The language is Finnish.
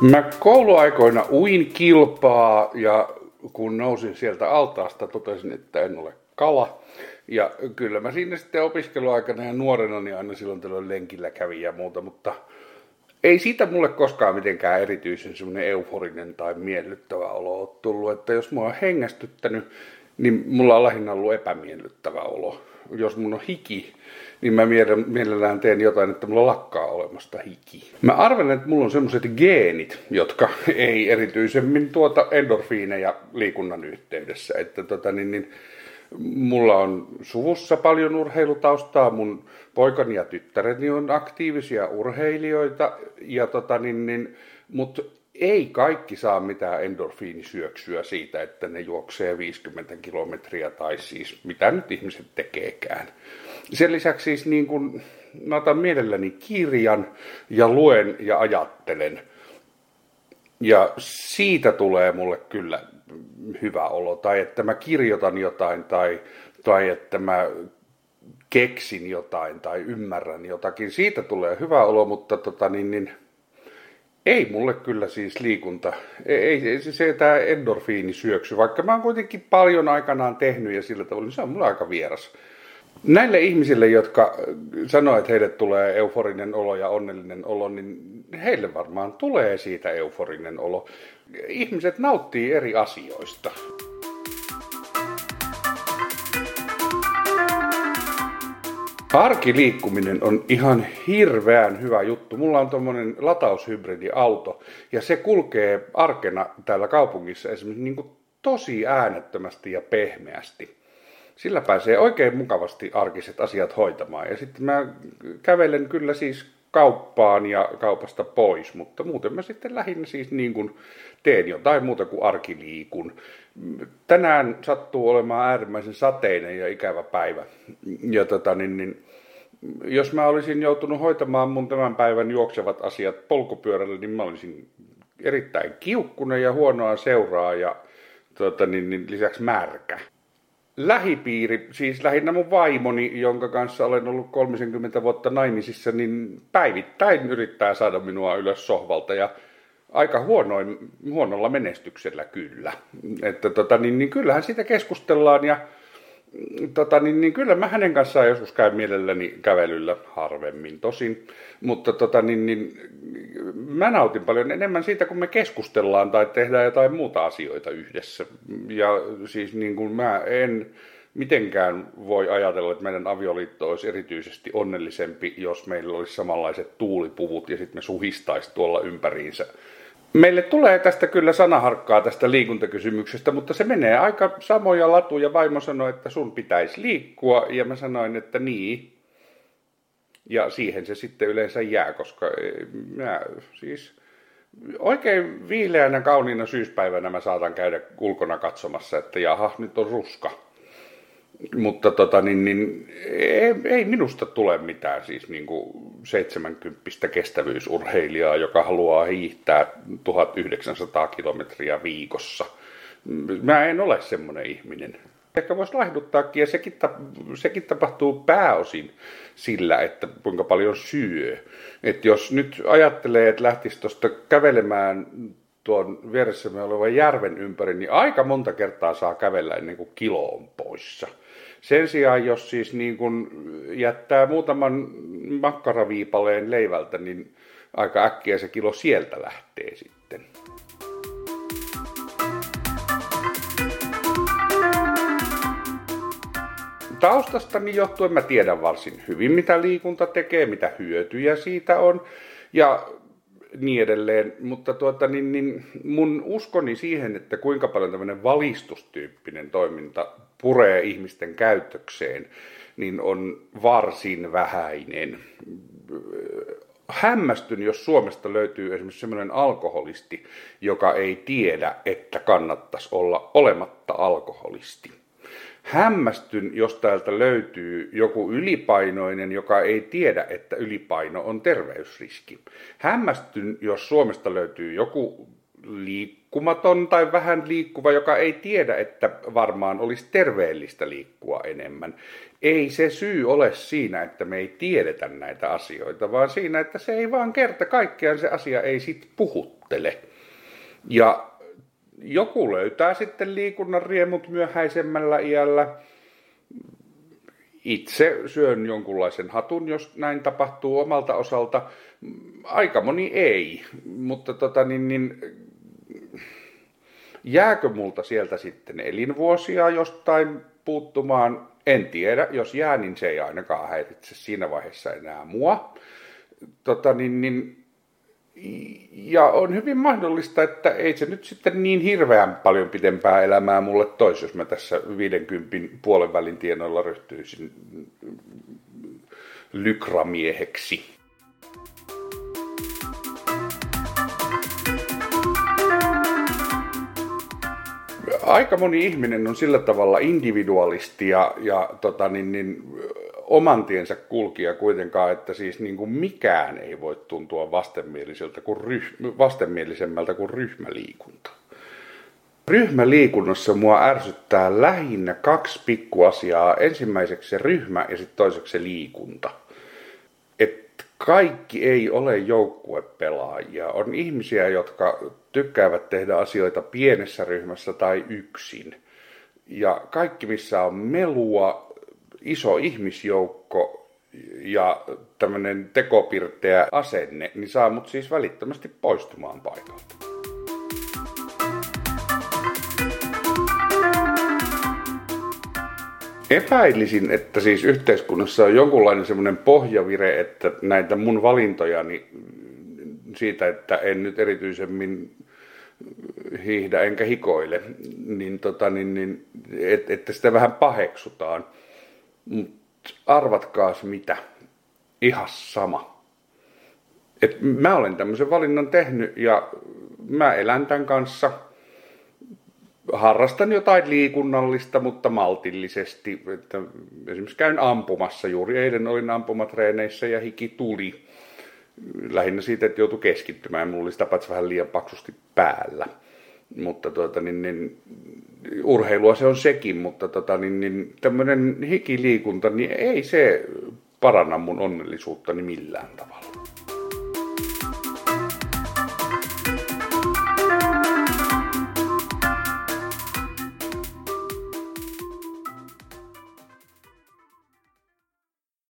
Mä kouluaikoina uin kilpaa ja kun nousin sieltä altaasta, totesin, että en ole kala. Ja kyllä mä siinä sitten opiskeluaikana ja nuorena niin aina silloin tällöin lenkillä kävin ja muuta, mutta ei siitä mulle koskaan mitenkään erityisen semmoinen euforinen tai miellyttävä olo ole tullut, että jos mua on hengästyttänyt, niin mulla on lähinnä ollut epämiellyttävä olo. Jos mun on hiki, niin mä mielellään teen jotain, että mulla lakkaa olemasta hiki. Mä arvelen, että mulla on semmoiset geenit, jotka ei erityisemmin tuota endorfiineja liikunnan yhteydessä. Että tota, niin, niin, mulla on suvussa paljon urheilutaustaa, mun poikani ja tyttäreni on aktiivisia urheilijoita, ja tota, niin, niin, mutta ei kaikki saa mitään endorfiinisyöksyä siitä, että ne juoksee 50 kilometriä tai siis mitä nyt ihmiset tekeekään. Sen lisäksi siis niin kuin, mä otan mielelläni kirjan ja luen ja ajattelen. Ja siitä tulee mulle kyllä hyvä olo. Tai että mä kirjoitan jotain tai, tai että mä keksin jotain tai ymmärrän jotakin. Siitä tulee hyvä olo, mutta tota, niin, niin, ei mulle kyllä siis liikunta, ei, ei se tämä endorfiini syöksy, vaikka mä oon kuitenkin paljon aikanaan tehnyt ja sillä tavalla, niin se on mulle aika vieras. Näille ihmisille, jotka sanoo, että heille tulee euforinen olo ja onnellinen olo, niin heille varmaan tulee siitä euforinen olo. Ihmiset nauttii eri asioista. Arkiliikkuminen on ihan hirveän hyvä juttu. Mulla on tuommoinen lataushybridiauto ja se kulkee arkena täällä kaupungissa esimerkiksi niin kuin tosi äänettömästi ja pehmeästi. Sillä pääsee oikein mukavasti arkiset asiat hoitamaan. Ja sitten mä kävelen kyllä siis kauppaan ja kaupasta pois, mutta muuten mä sitten lähinnä siis niin kuin teen jotain muuta kuin arkiliikun. Tänään sattuu olemaan äärimmäisen sateinen ja ikävä päivä. Ja tota, niin, niin, jos mä olisin joutunut hoitamaan mun tämän päivän juoksevat asiat polkupyörällä, niin mä olisin erittäin kiukkunen ja huonoa seuraa ja tota, niin, niin, lisäksi märkä lähipiiri, siis lähinnä mun vaimoni, jonka kanssa olen ollut 30 vuotta naimisissa, niin päivittäin yrittää saada minua ylös sohvalta ja aika huonoin, huonolla menestyksellä kyllä. Että tota, niin, niin kyllähän siitä keskustellaan ja tota, niin, niin kyllä mä hänen kanssaan joskus käyn mielelläni kävelyllä harvemmin tosin, mutta tota, niin, niin, mä nautin paljon enemmän siitä, kun me keskustellaan tai tehdään jotain muuta asioita yhdessä. Ja siis niin kuin mä en mitenkään voi ajatella, että meidän avioliitto olisi erityisesti onnellisempi, jos meillä olisi samanlaiset tuulipuvut ja sitten me suhistaisi tuolla ympäriinsä Meille tulee tästä kyllä sanaharkkaa tästä liikuntakysymyksestä, mutta se menee aika samoja latuja. Vaimo sanoi, että sun pitäisi liikkua ja mä sanoin, että niin. Ja siihen se sitten yleensä jää, koska eh, mä siis oikein viileänä kauniina syyspäivänä mä saatan käydä ulkona katsomassa, että jaha, nyt on ruska mutta tota, niin, niin, ei, ei minusta tule mitään siis niin kuin 70 kestävyysurheilijaa, joka haluaa hiihtää 1900 kilometriä viikossa. Mä en ole semmoinen ihminen. Ehkä voisi laihduttaakin ja sekin, sekin tapahtuu pääosin sillä, että kuinka paljon syö. Et jos nyt ajattelee, että lähtisi tuosta kävelemään tuon vieressämme olevan järven ympäri, niin aika monta kertaa saa kävellä ennen kuin kilo on poissa. Sen sijaan, jos siis niin kun jättää muutaman makkaraviipaleen leivältä, niin aika äkkiä se kilo sieltä lähtee sitten. Taustastani johtuen mä tiedän varsin hyvin, mitä liikunta tekee, mitä hyötyjä siitä on. Ja niin edelleen, mutta tuota, niin, niin mun uskoni siihen, että kuinka paljon tämmöinen valistustyyppinen toiminta puree ihmisten käytökseen, niin on varsin vähäinen. Hämmästyn, jos Suomesta löytyy esimerkiksi semmoinen alkoholisti, joka ei tiedä, että kannattaisi olla olematta alkoholisti hämmästyn, jos täältä löytyy joku ylipainoinen, joka ei tiedä, että ylipaino on terveysriski. Hämmästyn, jos Suomesta löytyy joku liikkumaton tai vähän liikkuva, joka ei tiedä, että varmaan olisi terveellistä liikkua enemmän. Ei se syy ole siinä, että me ei tiedetä näitä asioita, vaan siinä, että se ei vaan kerta kaikkiaan se asia ei sit puhuttele. Ja joku löytää sitten liikunnan riemut myöhäisemmällä iällä. Itse syön jonkunlaisen hatun, jos näin tapahtuu omalta osalta. Aika moni ei, mutta tota, niin, niin, jääkö multa sieltä sitten elinvuosia jostain puuttumaan? En tiedä. Jos jää, niin se ei ainakaan häiritse siinä vaiheessa enää mua. Tota, niin, niin, ja on hyvin mahdollista, että ei se nyt sitten niin hirveän paljon pidempää elämää mulle tois, jos mä tässä 50 puolen välin tienoilla ryhtyisin lykramieheksi. Aika moni ihminen on sillä tavalla individualisti ja, ja tota, niin, niin, oman tiensä kulkija kuitenkaan, että siis niin kuin mikään ei voi tuntua vastenmieliseltä kuin ryh, vastenmielisemmältä kuin ryhmäliikunta. Ryhmäliikunnassa mua ärsyttää lähinnä kaksi pikkuasiaa. Ensimmäiseksi se ryhmä ja sitten toiseksi se liikunta. Et kaikki ei ole joukkuepelaajia. On ihmisiä, jotka tykkäävät tehdä asioita pienessä ryhmässä tai yksin. Ja kaikki, missä on melua, iso ihmisjoukko ja tämmöinen tekopirteä asenne, niin saa mut siis välittömästi poistumaan paikalta. Epäilisin, että siis yhteiskunnassa on jonkunlainen semmoinen pohjavire, että näitä mun valintojani siitä, että en nyt erityisemmin hiihdä enkä hikoile, niin, tota, niin, niin et, että sitä vähän paheksutaan. Mutta arvatkaas mitä, ihan sama. Et mä olen tämmöisen valinnan tehnyt ja mä elän tämän kanssa. Harrastan jotain liikunnallista, mutta maltillisesti. Että esimerkiksi käyn ampumassa. Juuri eilen olin ampumatreeneissä ja hiki tuli. Lähinnä siitä, että joutui keskittymään. Mulla oli sitä vähän liian paksusti päällä. Mutta tuota, niin, niin, urheilua se on sekin, mutta tota, niin, niin, tämmöinen hikiliikunta, niin ei se paranna mun onnellisuuttani millään tavalla.